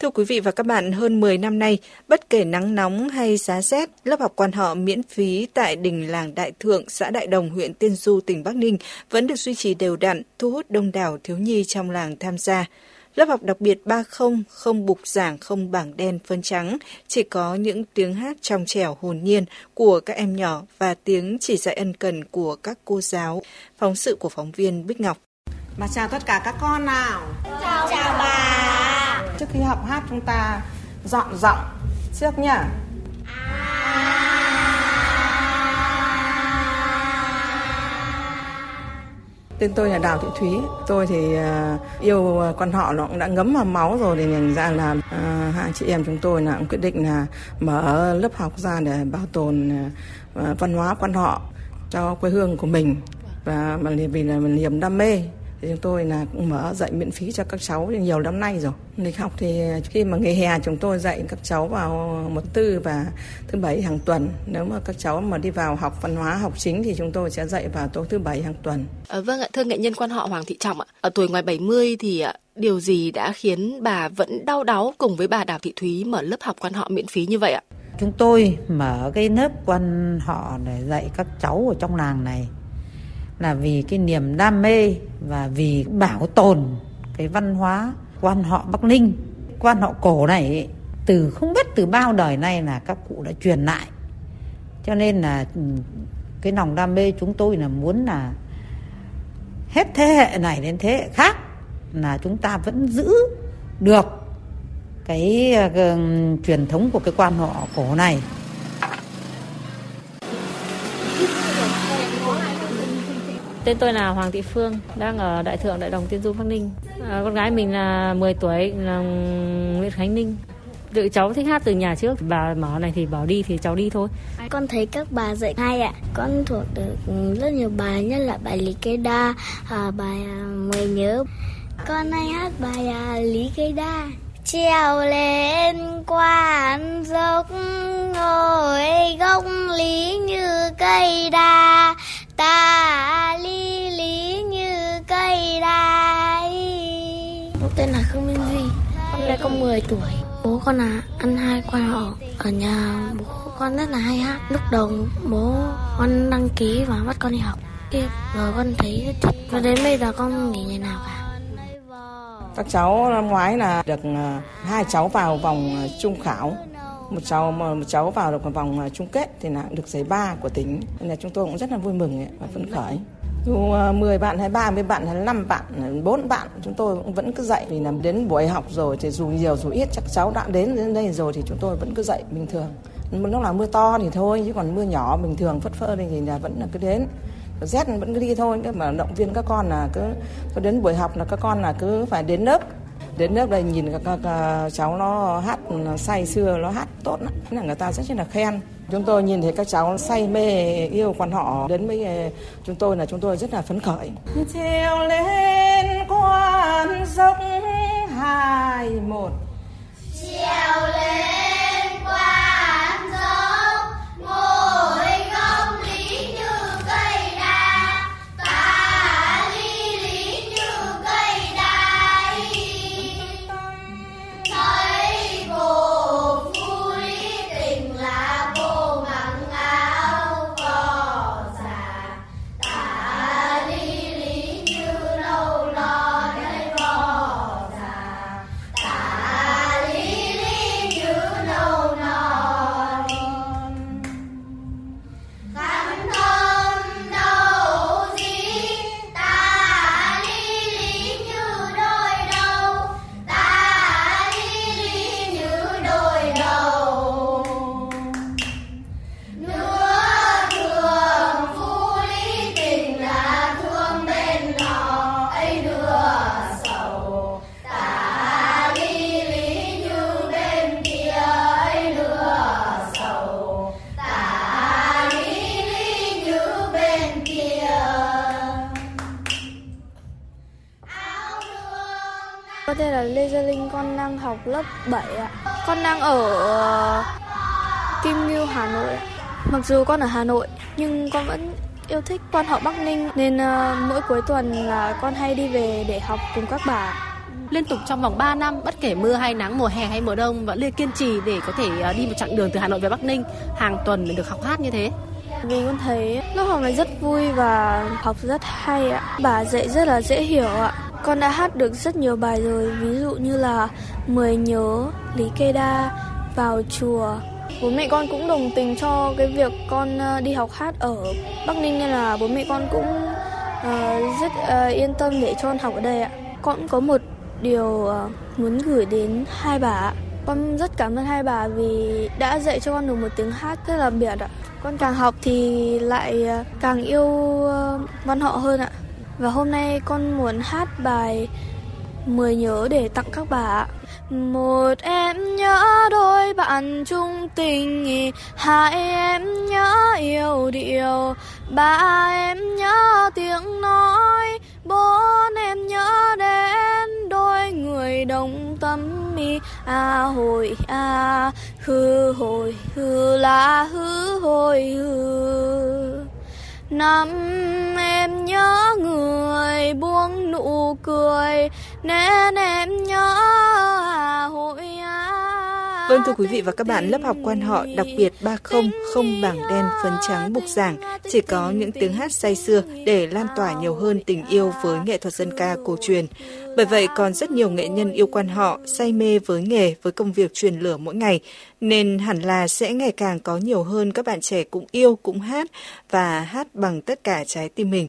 Thưa quý vị và các bạn, hơn 10 năm nay, bất kể nắng nóng hay giá rét, lớp học quan họ miễn phí tại đình làng Đại Thượng, xã Đại Đồng, huyện Tiên Du, tỉnh Bắc Ninh vẫn được duy trì đều đặn, thu hút đông đảo thiếu nhi trong làng tham gia. Lớp học đặc biệt 30, không bục giảng, không bảng đen phơn trắng, chỉ có những tiếng hát trong trẻo hồn nhiên của các em nhỏ và tiếng chỉ dạy ân cần của các cô giáo. Phóng sự của phóng viên Bích Ngọc. Bà chào tất cả các con nào. Chào, chào bà. Trước khi học hát chúng ta dọn giọng trước nhá. Tên tôi là Đào Thị Thúy. Tôi thì à, yêu con họ nó cũng đã ngấm vào máu rồi thì nhận ra là à, hai chị em chúng tôi là cũng quyết định là mở lớp học ra để bảo tồn à, văn hóa quan họ cho quê hương của mình và vì là niềm đam mê thì chúng tôi là cũng mở dạy miễn phí cho các cháu nhiều năm nay rồi. Lịch học thì khi mà nghỉ hè chúng tôi dạy các cháu vào một tư và thứ bảy hàng tuần. Nếu mà các cháu mà đi vào học văn hóa học chính thì chúng tôi sẽ dạy vào tối thứ bảy hàng tuần. À, vâng ạ, thưa nghệ nhân quan họ Hoàng Thị Trọng ạ. Ở tuổi ngoài 70 thì điều gì đã khiến bà vẫn đau đáu cùng với bà Đào Thị Thúy mở lớp học quan họ miễn phí như vậy ạ? Chúng tôi mở cái lớp quan họ để dạy các cháu ở trong làng này là vì cái niềm đam mê và vì bảo tồn cái văn hóa quan họ Bắc Ninh. Quan họ cổ này từ không biết từ bao đời nay là các cụ đã truyền lại. Cho nên là ừ, cái lòng đam mê chúng tôi là muốn là hết thế hệ này đến thế hệ khác là chúng ta vẫn giữ được cái uh, truyền thống của cái quan họ cổ này. Tên tôi là Hoàng Thị Phương, đang ở Đại Thượng Đại Đồng Tiên Du Bắc Ninh. À, con gái mình là 10 tuổi, là Nguyễn Khánh Ninh. Tự cháu thích hát từ nhà trước, bà mở này thì bảo đi thì cháu đi thôi. Con thấy các bà dạy hay ạ. Con thuộc được rất nhiều bài, nhất là bài Lý Cây Đa, à, bài à, Mười Nhớ. Con hay hát bài à, Lý Cây Đa. Trèo lên quan dốc ngồi gốc lý như cây đa ta Con đây con 10 tuổi. Bố con là ăn hai quan họ Ở nhà bố con rất là hay hát. Lúc đầu bố con đăng ký và bắt con đi học. Tiếp rồi con thấy rất thích. Và đến bây giờ con nghỉ ngày nào cả. Các cháu năm ngoái là được ờ, hai cháu vào vòng trung khảo. Một cháu một cháu vào được vòng ờ, chung kết thì là được giải ba của tỉnh. Nên là chúng tôi cũng rất là vui mừng và phấn khởi dù à, 10 bạn hay 30 bạn hay 5 bạn, à, 4 bạn chúng tôi cũng vẫn cứ dạy. Vì là đến buổi học rồi thì dù nhiều dù ít chắc cháu đã đến đến đây rồi thì chúng tôi vẫn cứ dạy bình thường. Lúc là mưa to thì thôi chứ còn mưa nhỏ bình thường phất phơ thì là vẫn là cứ đến. Rét vẫn cứ đi thôi cái mà động viên các con là cứ, cứ đến buổi học là các con là cứ phải đến lớp đến lớp đây nhìn các, các, các cháu nó hát say sưa nó hát tốt lắm. Là người ta rất là khen. Chúng tôi nhìn thấy các cháu say mê yêu quan họ. Đến với ờ, chúng tôi là chúng tôi rất là phấn khởi. Treo lên quan dốc hai một. Treo lên tên là Lê Gia Linh, con đang học lớp 7 ạ. Con đang ở ờ, Kim Ngưu, Hà Nội ạ. Mặc dù con ở Hà Nội nhưng con vẫn yêu thích quan họ Bắc Ninh nên uh, mỗi cuối tuần là con hay đi về để học cùng các bà. liên tục trong vòng 3 năm bất kể mưa hay nắng mùa hè hay mùa đông vẫn liên kiên trì để có thể ờ, đi một chặng đường từ Hà Nội về Bắc Ninh hàng tuần để được học hát như thế vì con thấy lớp học này rất vui và học rất hay ạ. Bà dạy rất là dễ hiểu ạ. Con đã hát được rất nhiều bài rồi, ví dụ như là Mười nhớ, Lý Kê Đa, Vào chùa. Bố mẹ con cũng đồng tình cho cái việc con ờ, đi học hát ở Bắc Ninh nên là bố mẹ con cũng uh, rất uh, yên tâm để cho con học ở đây ạ. Con cũng có một điều muốn gửi đến hai bà Con rất cảm ơn hai bà vì đã dạy cho con được một tiếng hát rất là biệt ạ. Con càng học thì lại càng yêu văn họ hơn ạ. Và hôm nay con muốn hát bài Mười nhớ để tặng các bà ạ. Một em nhớ đôi bạn chung tình Hai em nhớ yêu điệu, Ba em nhớ tiếng nói, Bốn em nhớ đến đôi người đồng tâm mi À hồi à hư hồi, hư là hư hồi, hư Năm em nhớ người buông nụ cười Nên em nhớ hội Vâng thưa quý vị và các bạn, lớp học quan họ đặc biệt 30 không bảng đen phấn trắng bục giảng, chỉ có những tiếng hát say xưa để lan tỏa nhiều hơn tình yêu với nghệ thuật dân ca cổ truyền. Bởi vậy còn rất nhiều nghệ nhân yêu quan họ, say mê với nghề, với công việc truyền lửa mỗi ngày, nên hẳn là sẽ ngày càng có nhiều hơn các bạn trẻ cũng yêu, cũng hát và hát bằng tất cả trái tim mình.